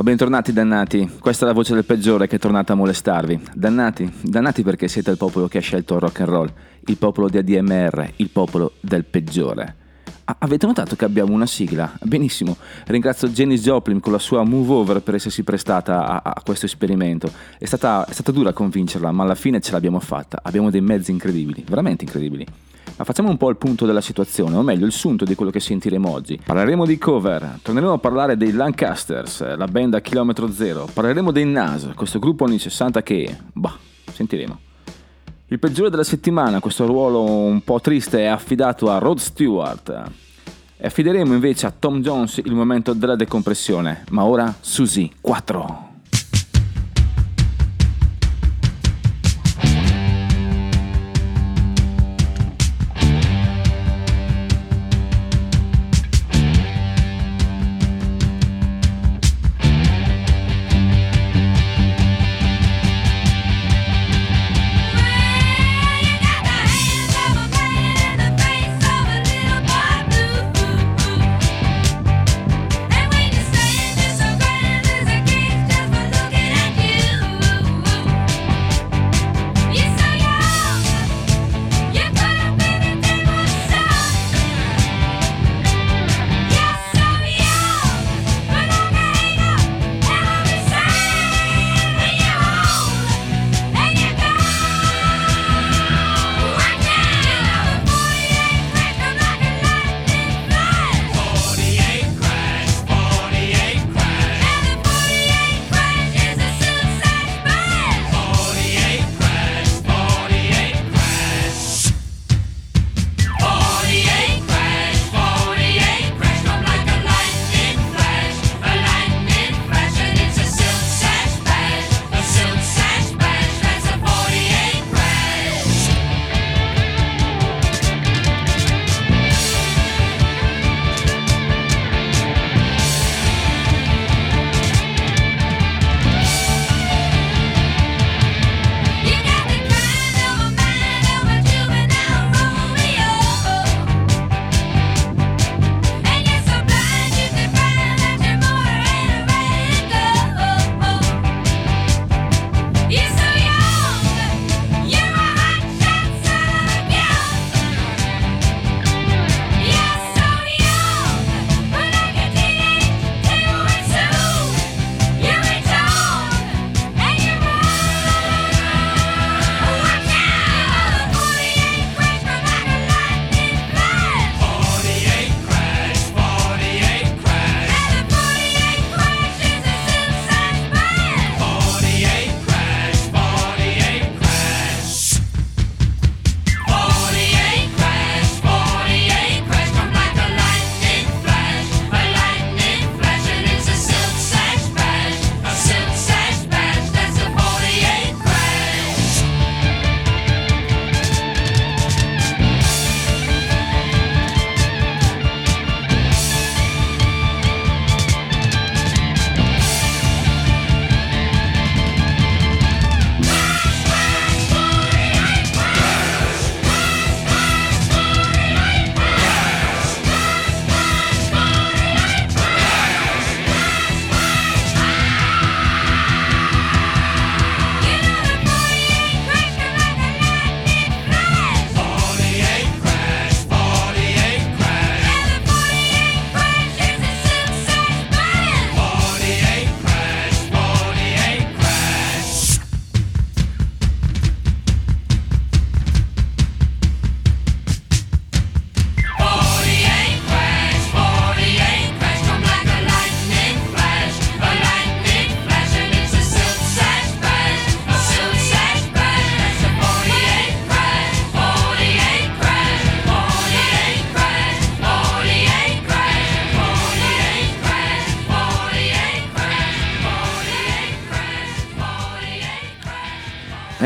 Oh, bentornati dannati, questa è la voce del peggiore che è tornata a molestarvi. Dannati, dannati perché siete il popolo che ha scelto il rock and roll, il popolo di ADMR, il popolo del peggiore. Ah, avete notato che abbiamo una sigla? Benissimo, ringrazio Janis Joplin con la sua Move Over per essersi prestata a, a questo esperimento. È stata, è stata dura convincerla, ma alla fine ce l'abbiamo fatta. Abbiamo dei mezzi incredibili, veramente incredibili. Ma facciamo un po' il punto della situazione, o meglio il sunto di quello che sentiremo oggi. Parleremo di cover, torneremo a parlare dei Lancasters, la band a chilometro zero, parleremo dei Nas, questo gruppo anni 60 che... bah, sentiremo. Il peggiore della settimana, questo ruolo un po' triste, è affidato a Rod Stewart. Affideremo invece a Tom Jones il momento della decompressione. Ma ora, Susie 4.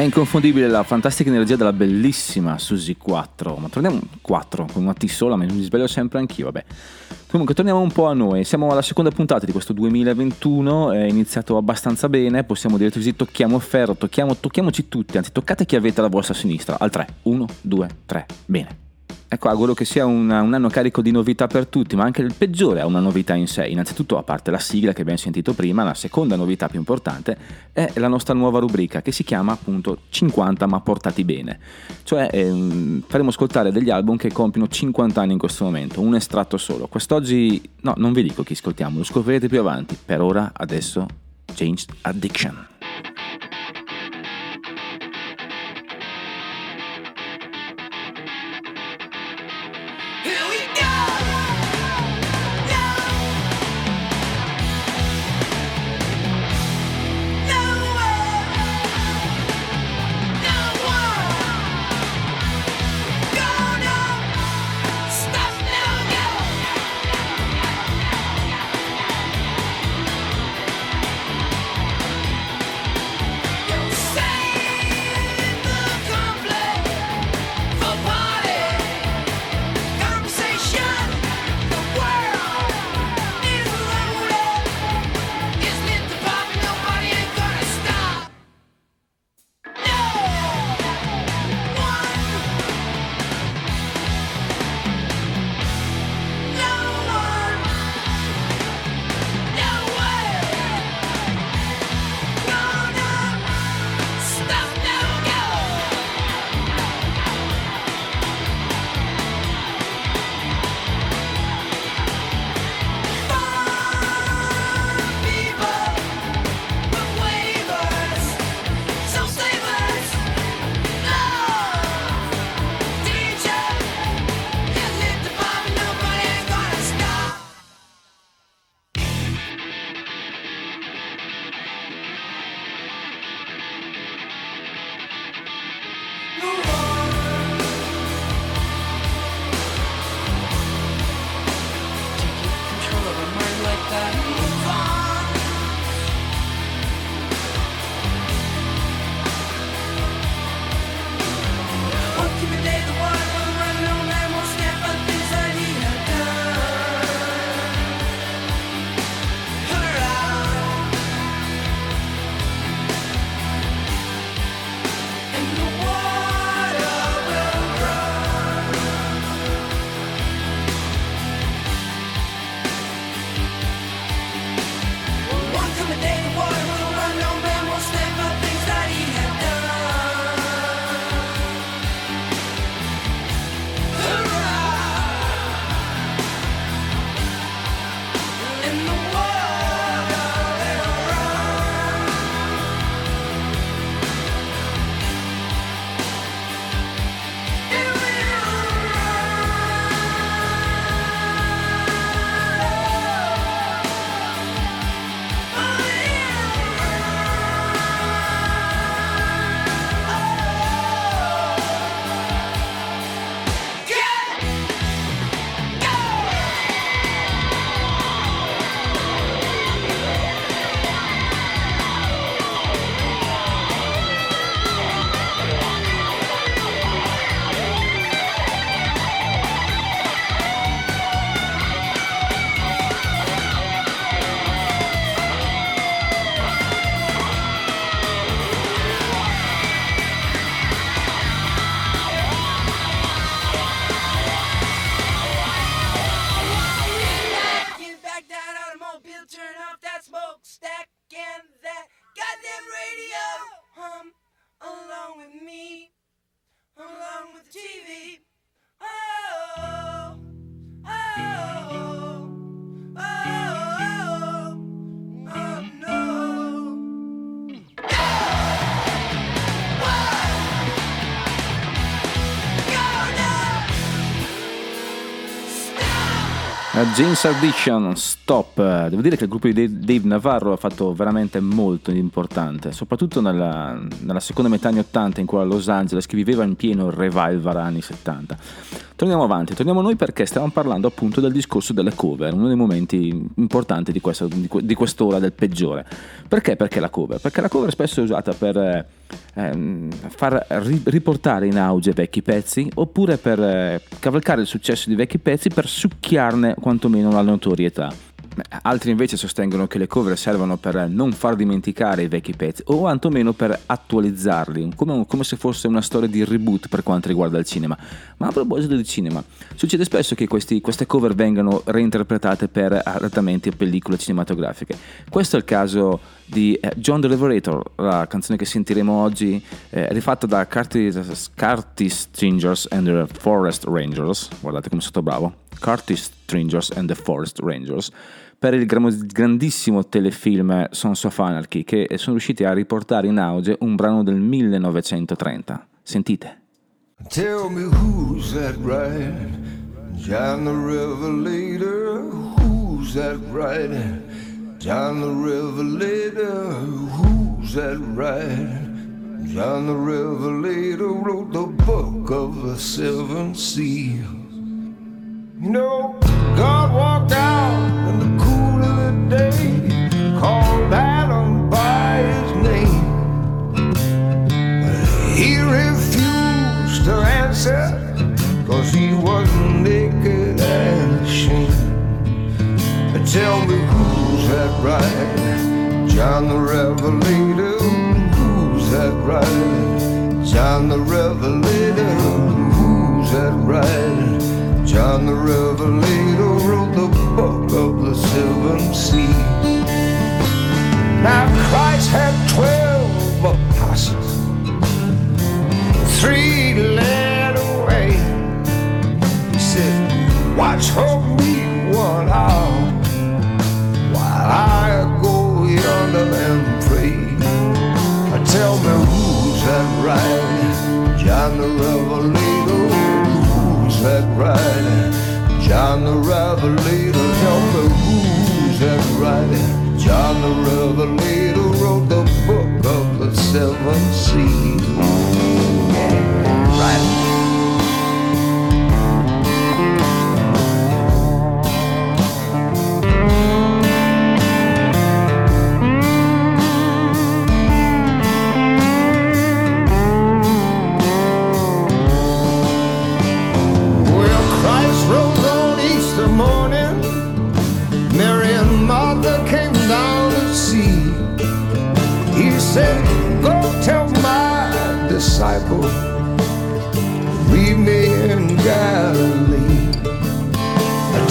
Inconfondibile la fantastica energia della bellissima Suzy 4. Ma torniamo 4 con una T sola, ma mi sbaglio sempre anch'io, vabbè. Comunque torniamo un po' a noi. Siamo alla seconda puntata di questo 2021, è iniziato abbastanza bene, possiamo dire così, tocchiamo ferro, tocchiamo, tocchiamoci tutti, anzi toccate chi avete alla vostra sinistra. Al 3. 1, 2, 3. Bene. Ecco, auguro che sia una- un anno carico di novità per tutti, ma anche il peggiore ha una novità in sé. Innanzitutto, a parte la sigla che abbiamo sentito prima, la seconda novità più importante è la nostra nuova rubrica che si chiama appunto 50 ma portati bene. Cioè ehm, faremo ascoltare degli album che compiono 50 anni in questo momento, un estratto solo. Quest'oggi, no, non vi dico chi ascoltiamo, lo scoprirete più avanti. Per ora, adesso, Changed Addiction. James Addiction, Stop. Devo dire che il gruppo di Dave- Navarro ha fatto veramente molto importante, soprattutto nella, nella seconda metà anni 80 in cui a Los Angeles che viveva in pieno revival anni 70. Torniamo avanti, torniamo noi perché stavamo parlando appunto del discorso delle cover, uno dei momenti importanti di, questo, di, quest'ora del peggiore. Perché? Perché la cover? Perché la cover spesso è usata per eh, ehm, far ri- riportare in auge vecchi pezzi oppure per eh, cavalcare il successo di vecchi pezzi per succhiarne quantomeno la notorietà. Altri invece sostengono che le cover servono per non far dimenticare i vecchi pezzi o quantomeno per attualizzarli, come, come, se fosse una storia di reboot per quanto riguarda il cinema. Ma a proposito di cinema, succede spesso che questi, queste cover vengano reinterpretate per adattamenti o pellicole cinematografiche. Questo è il caso di eh, John the Revelator, la canzone che sentiremo oggi, eh, rifatta da Curtis, Curtis Stringers and the Forest Rangers. Guardate come sono bravo. Curtis Stringers and the Forest Rangers per il grandissimo telefilm Sons of Anarchy che sono riusciti a riportare in auge un brano del 1930. Sentite. Tell me who's that right? John the Revelator, who's that right? John the Revelator, who's that right? John the Revelator wrote the book of the seven seals. You know, God walked out in the cool of the day, called Adam by his name. But he refused to answer, cause he was naked and ashamed. But tell me who's that right? John the Revelator, who's that right? John the Revelator, who's that right? John the Revelator wrote the book of the seven seas. Now Christ had twelve apostles, three led away. He said, Watch over me one hour while I go yonder and pray. Tell me who's that right? John the Revelator John the Revelator, tell me who's that right? John the Revelator wrote the book of the seven seas. Disciple, leave me in Galilee.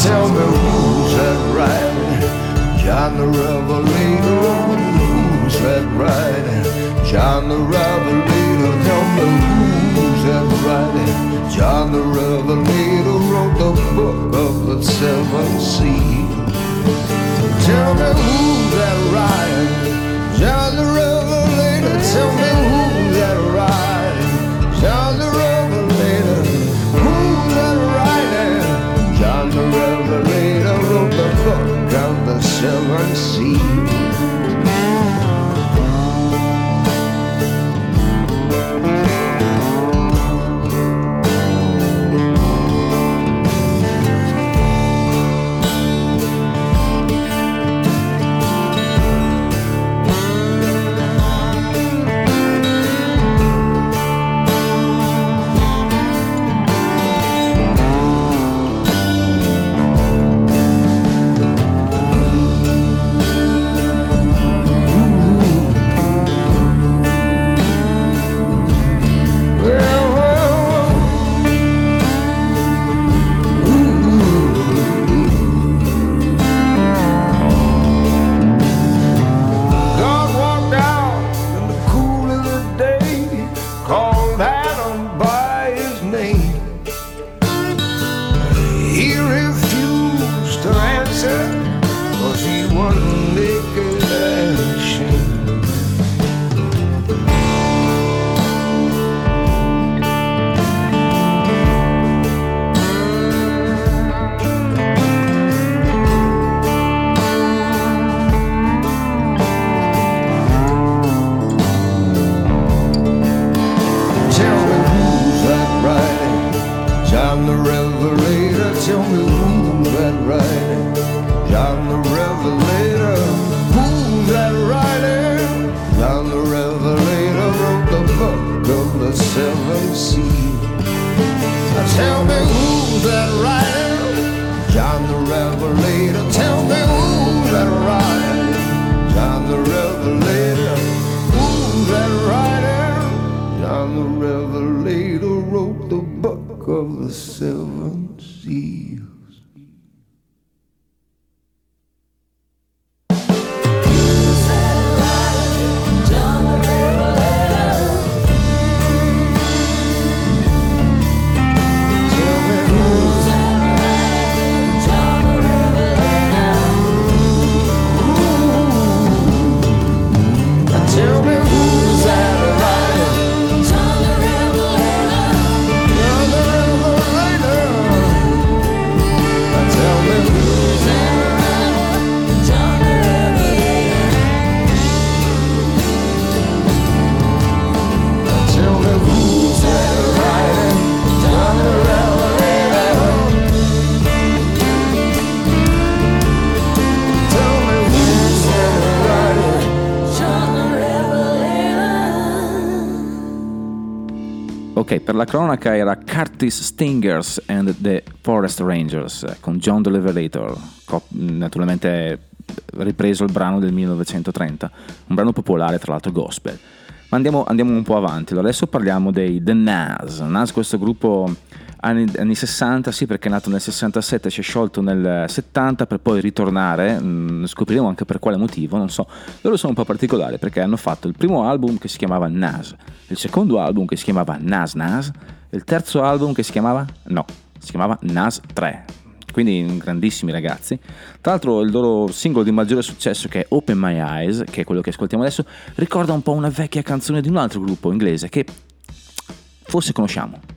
Tell me who's that right? John the Revelator, who's that right? John the Revelator, tell me who's that right? John the Revelator wrote the book of the seven seals. Tell me who's that right? John the Revelator, Revelator, tell me who's that riding? John the Revelator, who's that riding? John the Revelator wrote the book of the seven seas. Cronaca era Curtis Stingers and the Forest Rangers eh, con John the Levelator, naturalmente ripreso il brano del 1930, un brano popolare tra l'altro gospel. Ma andiamo, andiamo un po' avanti, adesso parliamo dei The Nas. Nas questo gruppo anni, anni 60, sì perché è nato nel 67, si è sciolto nel 70 per poi ritornare, mm, scopriremo anche per quale motivo, non so. Loro sono un po' particolari perché hanno fatto il primo album che si chiamava Nas, il secondo album che si chiamava Nas Nas, il terzo album che si chiamava, no, si chiamava Nas 3. Quindi grandissimi ragazzi. Tra l'altro il loro singolo di maggiore successo che è Open My Eyes, che è quello che ascoltiamo adesso, ricorda un po' una vecchia canzone di un altro gruppo inglese che forse conosciamo.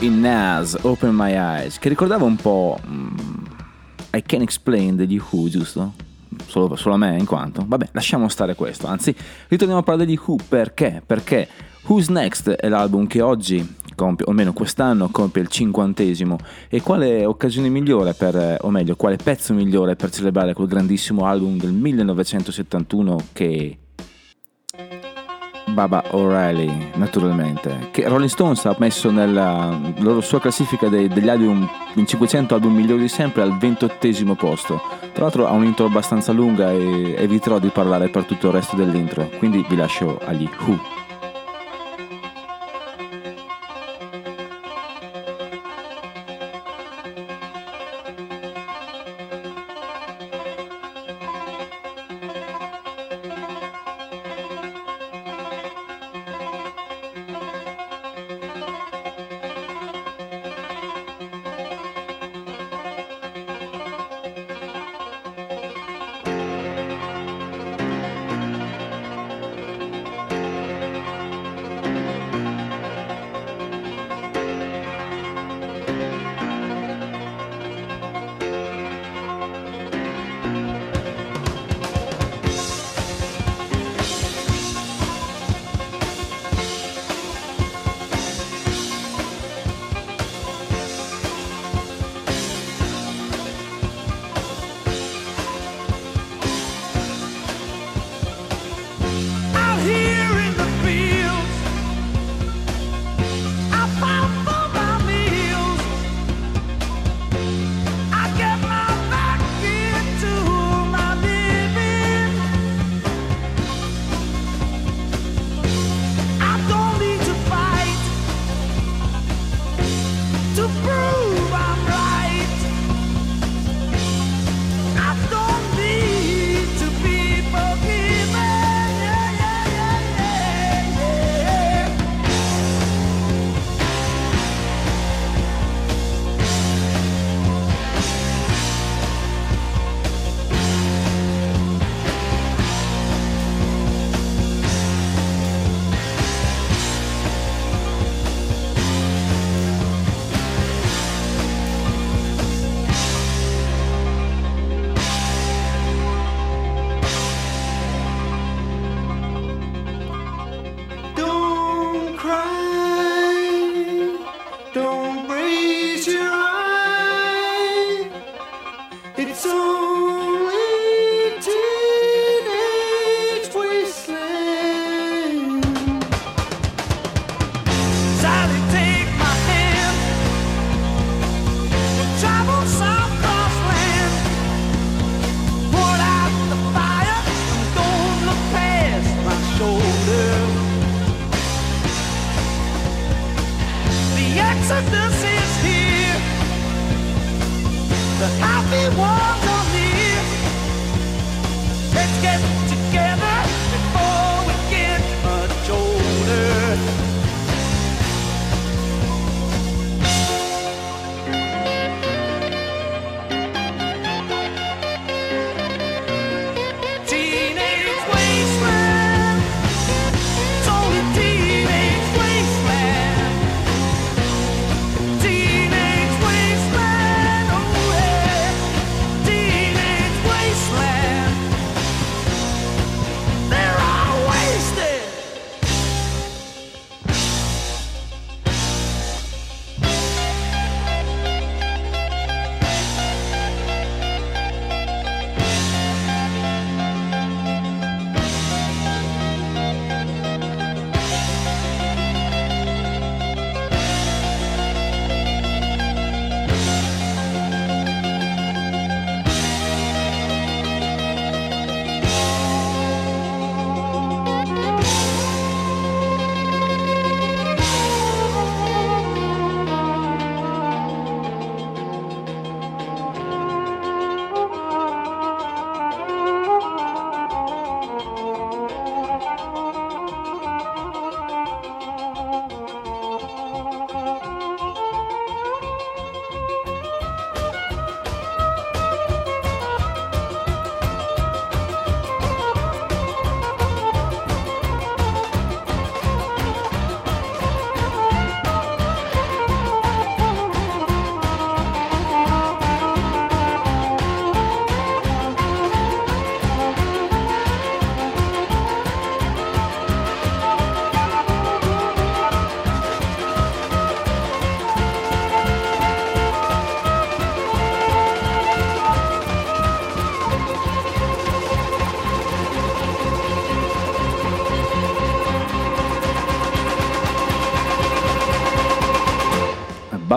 I Nas, Open My Eyes, che ricordava un po' mm, I Can Explain degli Who, giusto? Solo, solo a me in quanto? Vabbè, lasciamo stare questo, anzi ritorniamo a parlare degli Who, perché? Perché Who's Next è l'album che oggi compie, o almeno quest'anno compie il cinquantesimo e quale occasione migliore per, eh, o meglio, quale pezzo migliore per celebrare quel grandissimo album del 1971 che Baba O'Reilly, naturalmente, che Rolling Stones ha messo nella loro sua classifica dei- degli album, in 500 album migliori di sempre, al ventottesimo posto. Tra l'altro ha un'intro abbastanza lunga e eviterò di parlare per tutto il resto dell'intro, quindi vi lascio agli Who.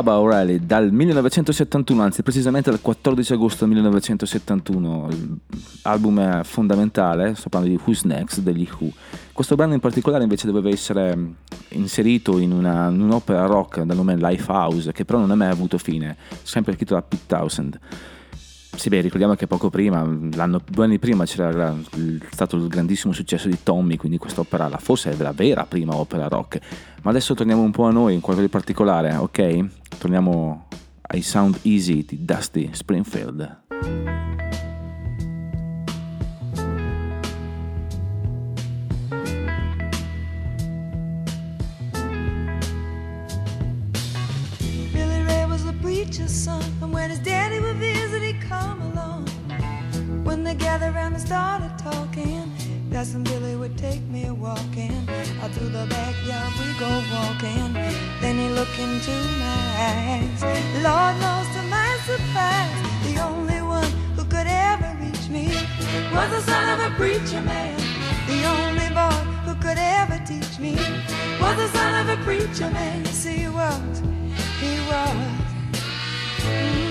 Baba O'Reilly dal 1971, anzi precisamente dal 14 agosto 1971, album fondamentale, sto parlando di Who's Next degli Who. Questo brano in particolare invece doveva essere inserito in, una- in un'opera rock dal nome Lifehouse, che però non ha mai avuto fine, sempre scritto da Pete Townsend. Sì, beh, ricordiamo che poco prima, due anni prima, c'era stato il grandissimo successo di Tommy, quindi quest'opera, la, forse è la vera prima opera rock. Ma adesso torniamo un po' a noi, in qualcosa di particolare, ok? Torniamo ai Sound Easy di Dusty Springfield. Around and started talking, when Billy would take me walking. Out through the backyard we go walking. Then he looked into my eyes. Lord knows to my surprise, the only one who could ever reach me was the son of a preacher man. The only boy who could ever teach me was the son of a preacher man. See was. He was. Mm, yes,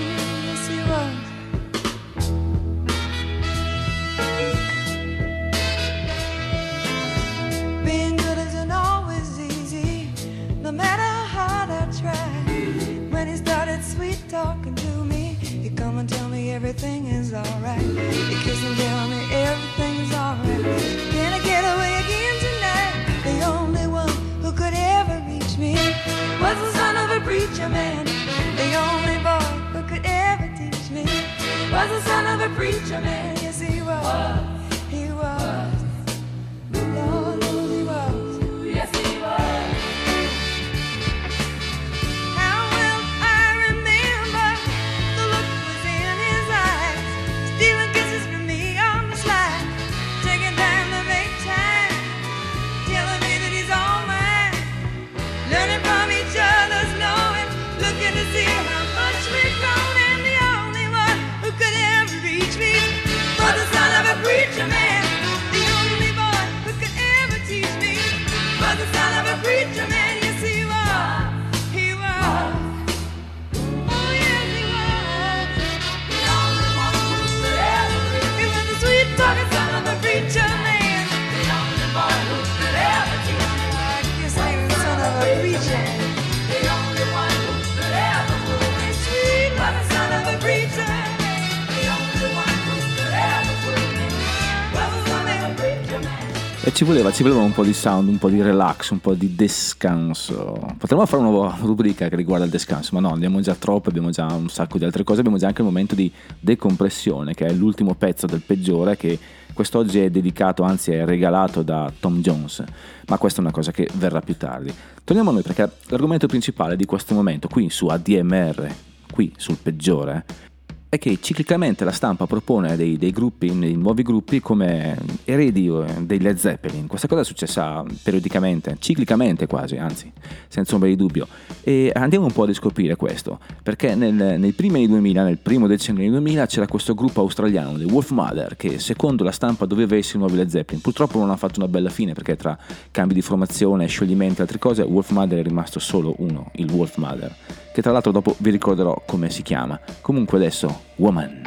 ci voleva, ci voleva un po' di sound, un po' di relax, un po' di descanso. Potremmo fare una nuova rubrica che riguarda il descanso, ma no, andiamo già troppo, abbiamo già un sacco di altre cose, abbiamo già anche il momento di decompressione, che è l'ultimo pezzo del peggiore che quest'oggi è dedicato, anzi è regalato da Tom Jones, ma questa è una cosa che verrà più tardi. Torniamo a noi perché l'argomento principale di questo momento qui su ADMR, qui sul peggiore, è che ciclicamente la stampa propone dei, dei gruppi, dei nuovi gruppi come eredi eh, dei Led Zeppelin. Questa cosa è successa periodicamente, ciclicamente quasi, anzi, senza ombra di dubbio. E andiamo un po' a riscoprire questo, perché nel, nei primi anni 2000, nel primo decennio anni 2000, c'era questo gruppo australiano, The Wolf Mother, che secondo la stampa doveva essere i nuovi Led Zeppelin. Purtroppo non ha fatto una bella fine, perché tra cambi di formazione, scioglimenti e altre cose, Wolf Mother è rimasto solo uno, il Wolf Mother, che tra l'altro dopo vi ricorderò come si chiama. Comunque adesso, Woman.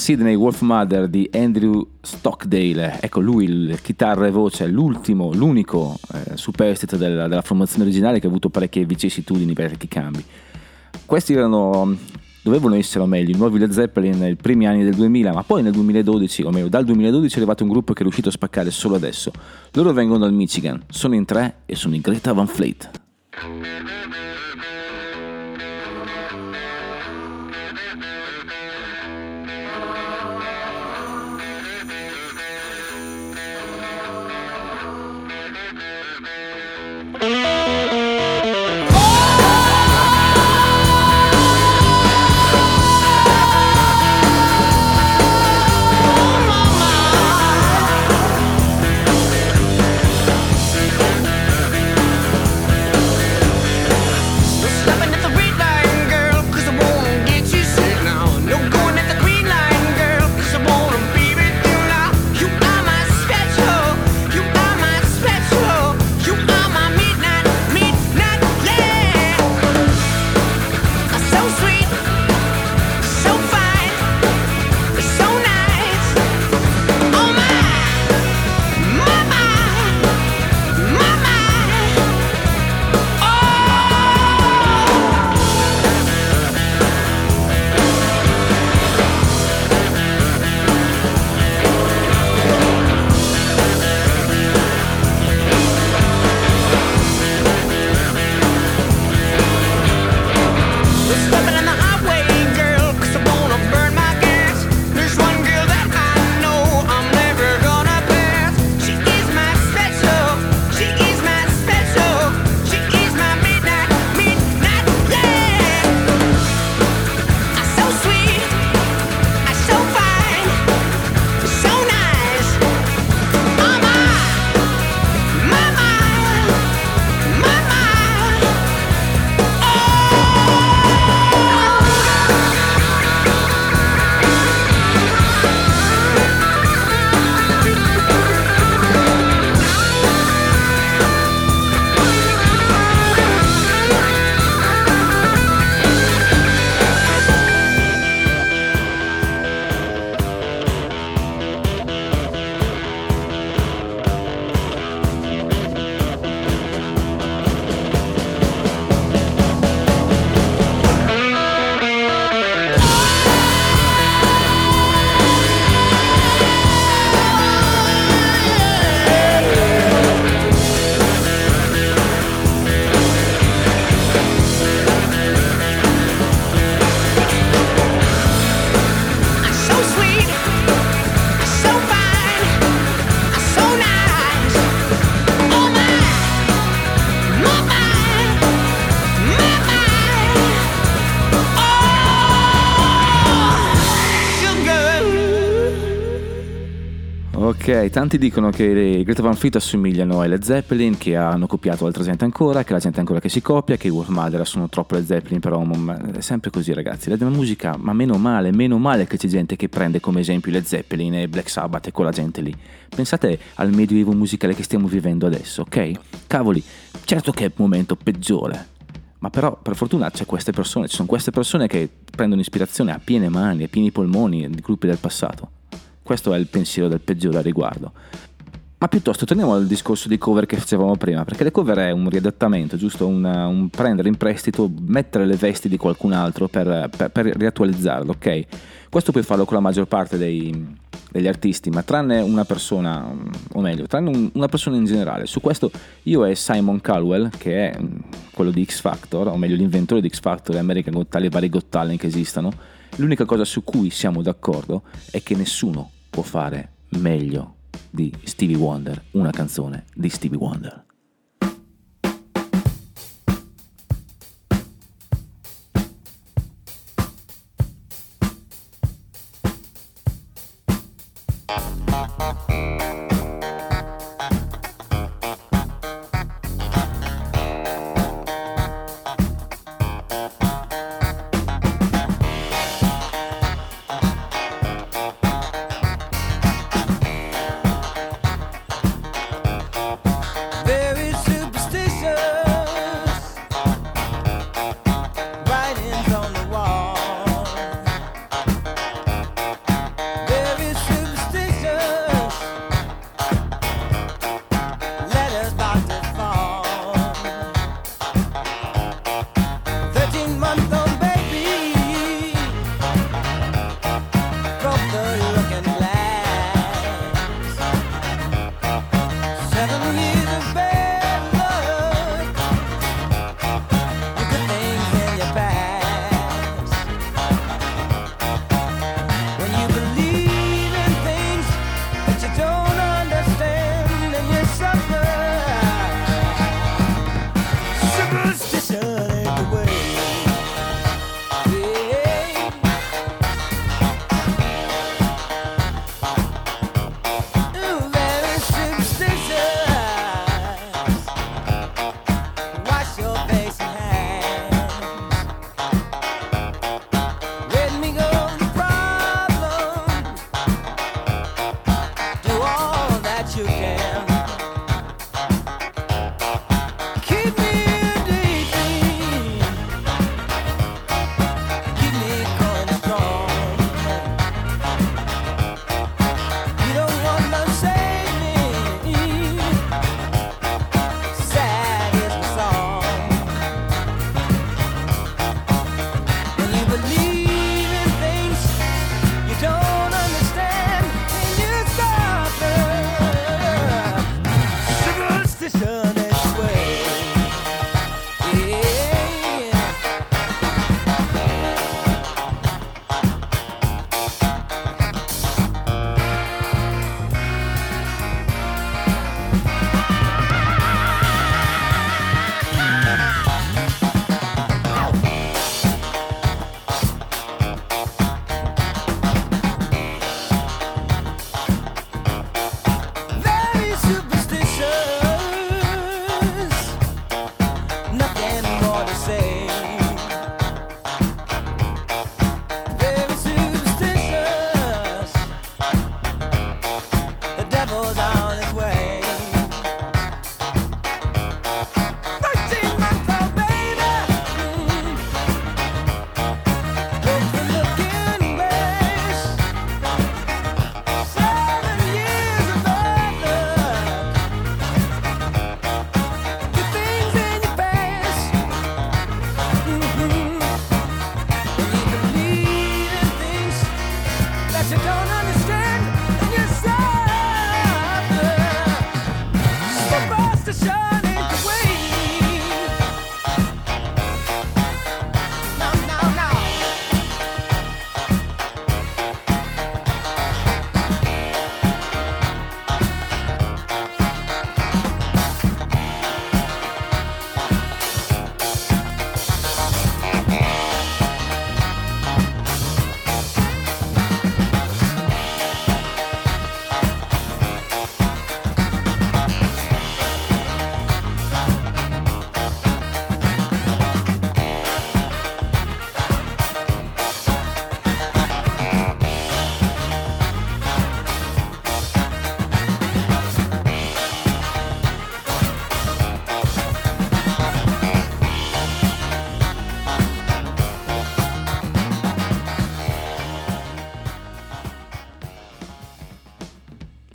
Sydney Wolfmother di Andrew Stockdale. Ecco lui, il chitarra e voce, l'ultimo, l'unico eh, superstite della, della formazione originale che ha avuto parecchie vicissitudini, parecchi cambi. Questi erano, dovevano essere o meglio, i nuovi Led Zeppelin nei primi anni del 2000, ma poi nel 2012, o meglio dal 2012 è arrivato un gruppo che è riuscito a spaccare solo adesso. Loro vengono dal Michigan, sono in tre e sono in Greta Van Fleet. Tanti dicono che Greta Van Fleet assomigliano ai Led Zeppelin, che hanno copiato altra gente ancora, che la gente ancora che si copia, che i Wolfmother sono troppo Led Zeppelin, però ma- è sempre così ragazzi. La musica, ma meno male, meno male che c'è gente che prende come esempio i Led Zeppelin e Black Sabbath e quella gente lì. Pensate al medioevo musicale che stiamo vivendo adesso, ok? Cavoli, certo che è il momento peggiore, ma però per fortuna c'è queste persone, ci sono queste persone che prendono ispirazione a piene mani, a pieni polmoni di gruppi del passato. Questo è il pensiero del peggiore a riguardo. Ma piuttosto torniamo al discorso di cover che facevamo prima, perché le cover è un riadattamento, giusto? Un, un prendere in prestito, mettere le vesti di qualcun altro per, per- per riattualizzarlo, ok? Questo puoi farlo con la maggior parte dei- degli artisti, ma tranne una persona, o meglio, tranne un- una persona in generale. Su questo io e Simon Caldwell, che è quello di X Factor, o meglio l'inventore di X Factor, American Got Talent, i vari Got Talent che esistono, l'unica cosa su cui siamo d'accordo è che nessuno può fare meglio di Stevie Wonder, una canzone di Stevie Wonder.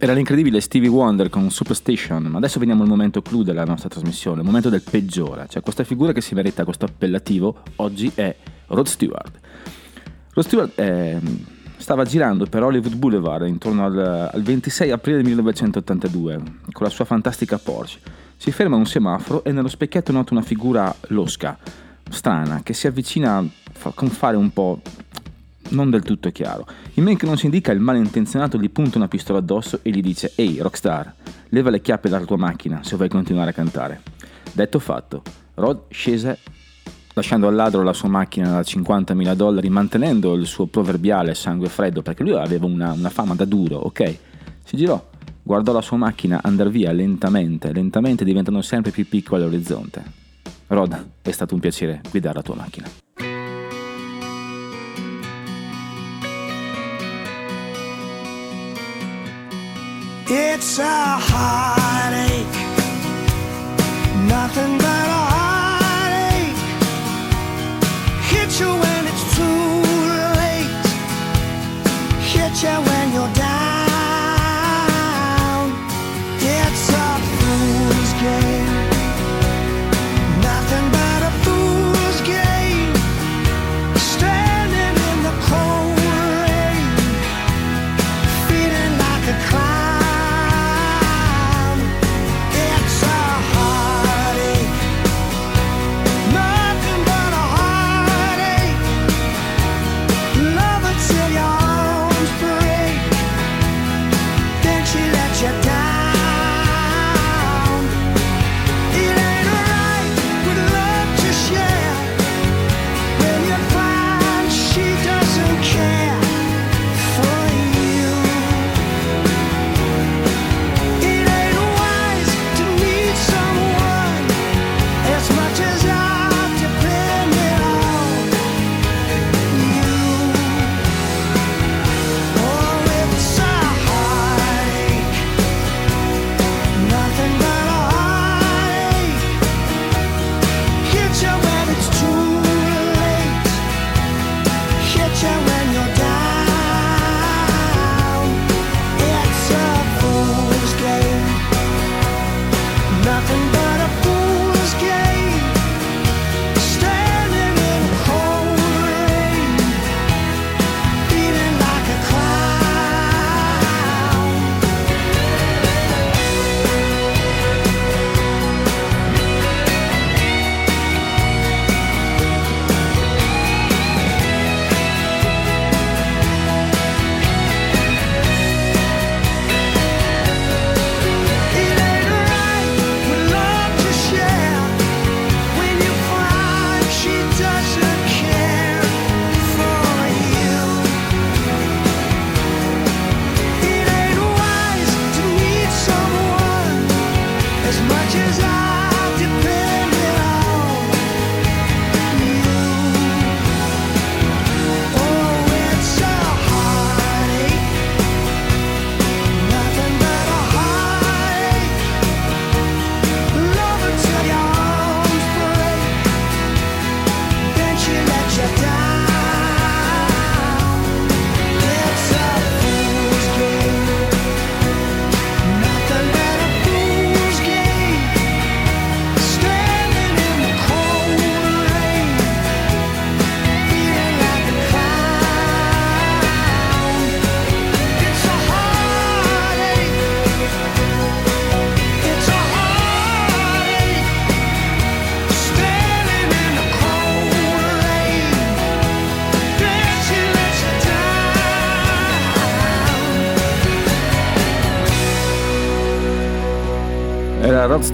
Era l'incredibile Stevie Wonder con Superstation, ma adesso veniamo al momento clou della nostra trasmissione, il momento del peggiore, cioè questa figura che si merita questo appellativo oggi è Rod Stewart. Rod Stewart eh, stava girando per Hollywood Boulevard intorno al, al 26 aprile 1982 con la sua fantastica Porsche. Si ferma a un semaforo e nello specchietto nota una figura losca, strana, che si avvicina con fare un po' non del tutto chiaro. In men che non si indica, il malintenzionato gli punta una pistola addosso e gli dice Ehi, rockstar, leva le chiappe dalla tua macchina se vuoi continuare a cantare. Detto fatto, Rod scese lasciando al ladro la sua macchina da 50.000 dollari, mantenendo il suo proverbiale sangue freddo, perché lui aveva una, una fama da duro, ok? Si girò, guardò la sua macchina andare via lentamente, lentamente diventando sempre più piccola all'orizzonte. Rod, è stato un piacere guidare la tua macchina. It's a heartache, nothing but a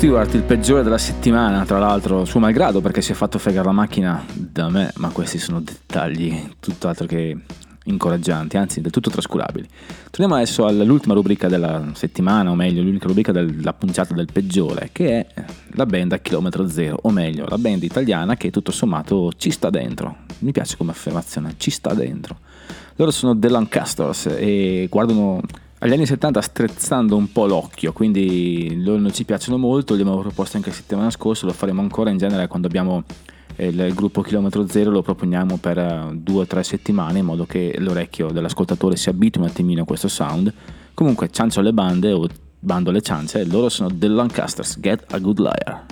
Stewart il peggiore della settimana, tra l'altro, suo malgrado perché si è fatto fregare la macchina da me, ma questi sono dettagli tutt'altro che incoraggianti, anzi del tutto trascurabili. Torniamo adesso all'ultima rubrica della settimana, o meglio, l'unica rubrica della puntata del peggiore, che è la band a chilometro zero, o meglio, la band italiana che tutto sommato ci sta dentro. Mi piace come affermazione, ci sta dentro. Loro sono The Lancasters e guardano agli anni 70 strizzando un po' l'occhio, quindi loro non ci piacciono molto, li abbiamo proposto anche la settimana scorsa, lo faremo ancora in genere quando abbiamo eh, il, gruppo chilometro zero, lo proponiamo per eh, due o tre settimane in modo che l'orecchio dell'ascoltatore si abitui un attimino a questo sound. Comunque, ciancio le bande o bando le ciance, loro sono The Lancasters, Get a Good Liar.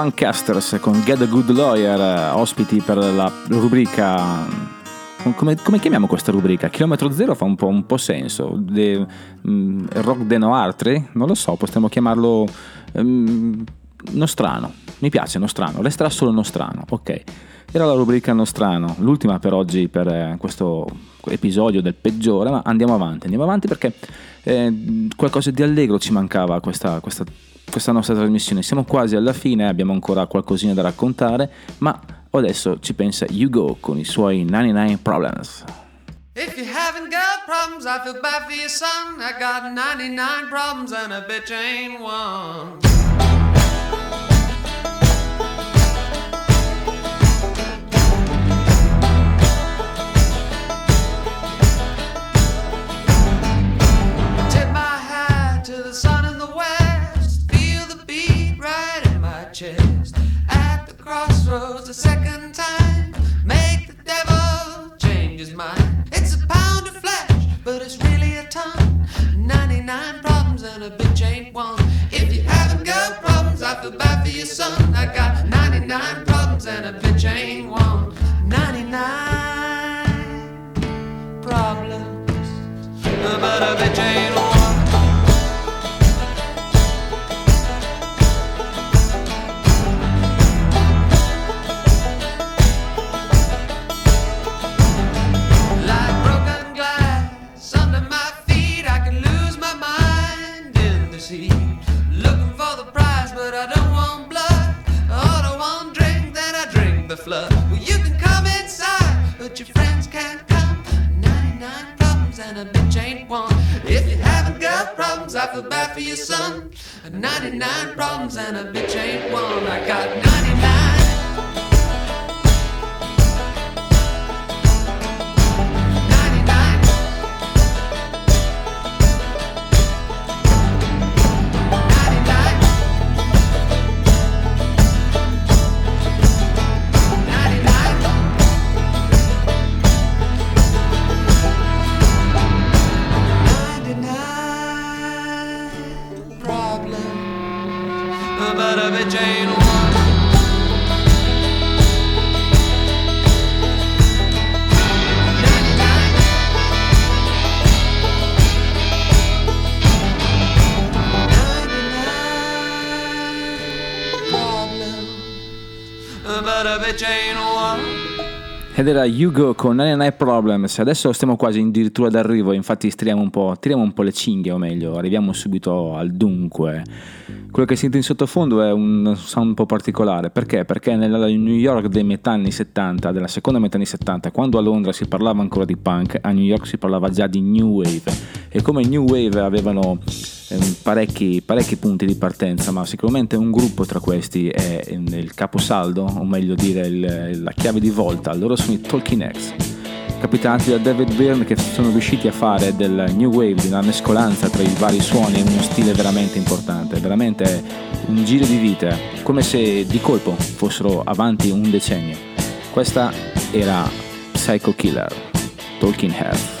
Lancasters con Get a Good Lawyer, ospiti per la rubrica. Come, come chiamiamo questa rubrica? Chilometro zero fa un po', un po' senso. De- mm, rock de Noartre? Non lo so, possiamo chiamarlo ehm, nostrano. Mi piace nostrano, resterà solo nostrano. Ok, era la rubrica nostrano, l'ultima per oggi per eh, questo episodio del peggiore, ma andiamo avanti. Andiamo avanti perché eh, qualcosa di allegro ci mancava questa, questa questa nostra trasmissione. Siamo quasi alla fine, abbiamo ancora qualcosina da raccontare, ma adesso ci pensa Hugo con i suoi 99 Problems. If you haven't got problems, I feel bad for your son. I got 99 problems and a bitch ain't one. Tip my hat to the sun crossroads, a second time. Make the devil change his mind. It's a pound of flesh, but it's really a ton. 99 problems and a bitch ain't one. If you haven't got problems, I feel bad for your son. I got 99 problems and a bitch ain't one. 99 problems, but a bitch ain't one. Ed era Hugo con 99 Problems. Adesso stiamo quasi addirittura d'arrivo, infatti striamo un po', tiriamo un po' le cinghie, o meglio, arriviamo subito al dunque. Quello che sentite in sottofondo è un sound un po' particolare, perché? Perché nella New York dei metà anni 70, della seconda metà anni 70, quando a Londra si parlava ancora di punk, a New York si parlava già di New Wave. E come New Wave avevano parecchi, parecchi punti di partenza, ma sicuramente un gruppo tra questi è ehm, il caposaldo, o meglio dire il- la chiave di volta. Loro sono i Talking Heads, capitati da David Byrne che sono riusciti a fare del New Wave, di una mescolanza tra i vari suoni uno stile veramente importante, veramente un giro di vita, come se di colpo fossero avanti un decennio. Questa era Psycho Killer, Talking Heads.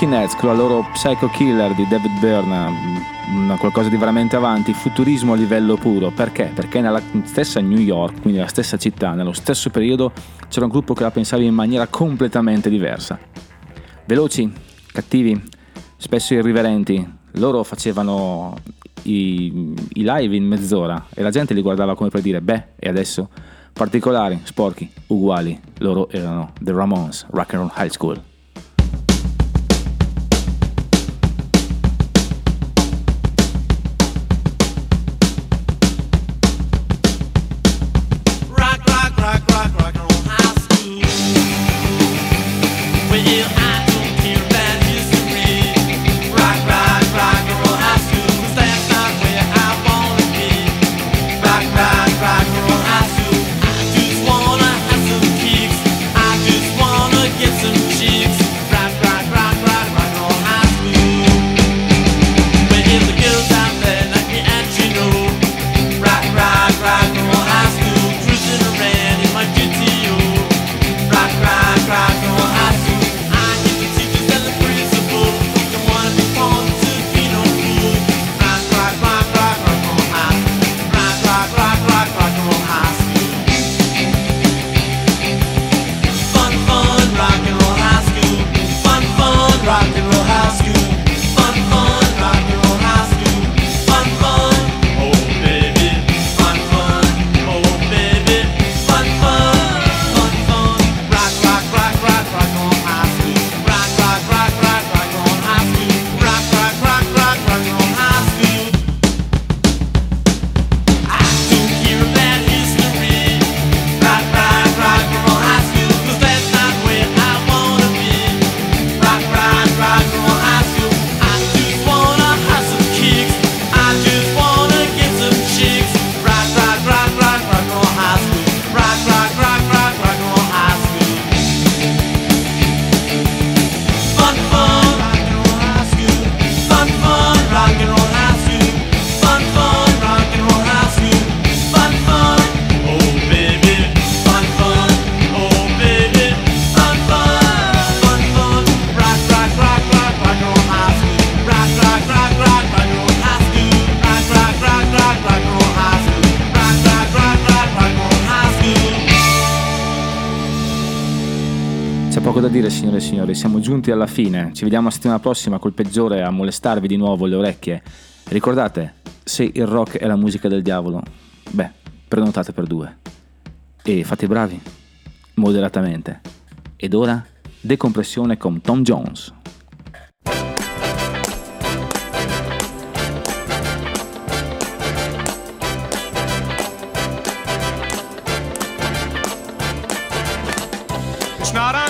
Talking Heads con la loro Psycho Killer di David Byrne, una qualcosa di veramente avanti, futurismo a livello puro. Perché? Perché nella stessa New York, quindi nella stessa città, nello stesso periodo, c'era un gruppo che la pensava in maniera completamente diversa. Veloci, cattivi, spesso irriverenti, loro facevano i, i live in mezz'ora e la gente li guardava come per dire, beh, e adesso? Particolari, sporchi, uguali, loro erano The Ramones, Rock and Roll High School. Giunti alla fine. Ci vediamo la settimana prossima col peggiore a molestarvi di nuovo le orecchie. Ricordate, se il rock è la musica del diavolo, beh, prenotate per due. E fate i bravi, moderatamente. Ed ora, decompressione con Tom Jones. It's not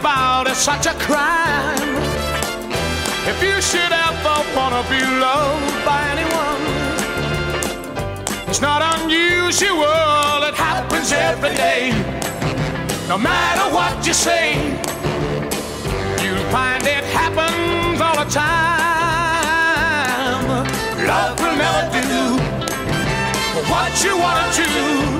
about, it's such a crime. If you should ever wanna be loved by anyone, it's not unusual, it happens every day. No matter what you say, you'll find it happens all the time. Love will never do what you wanna do.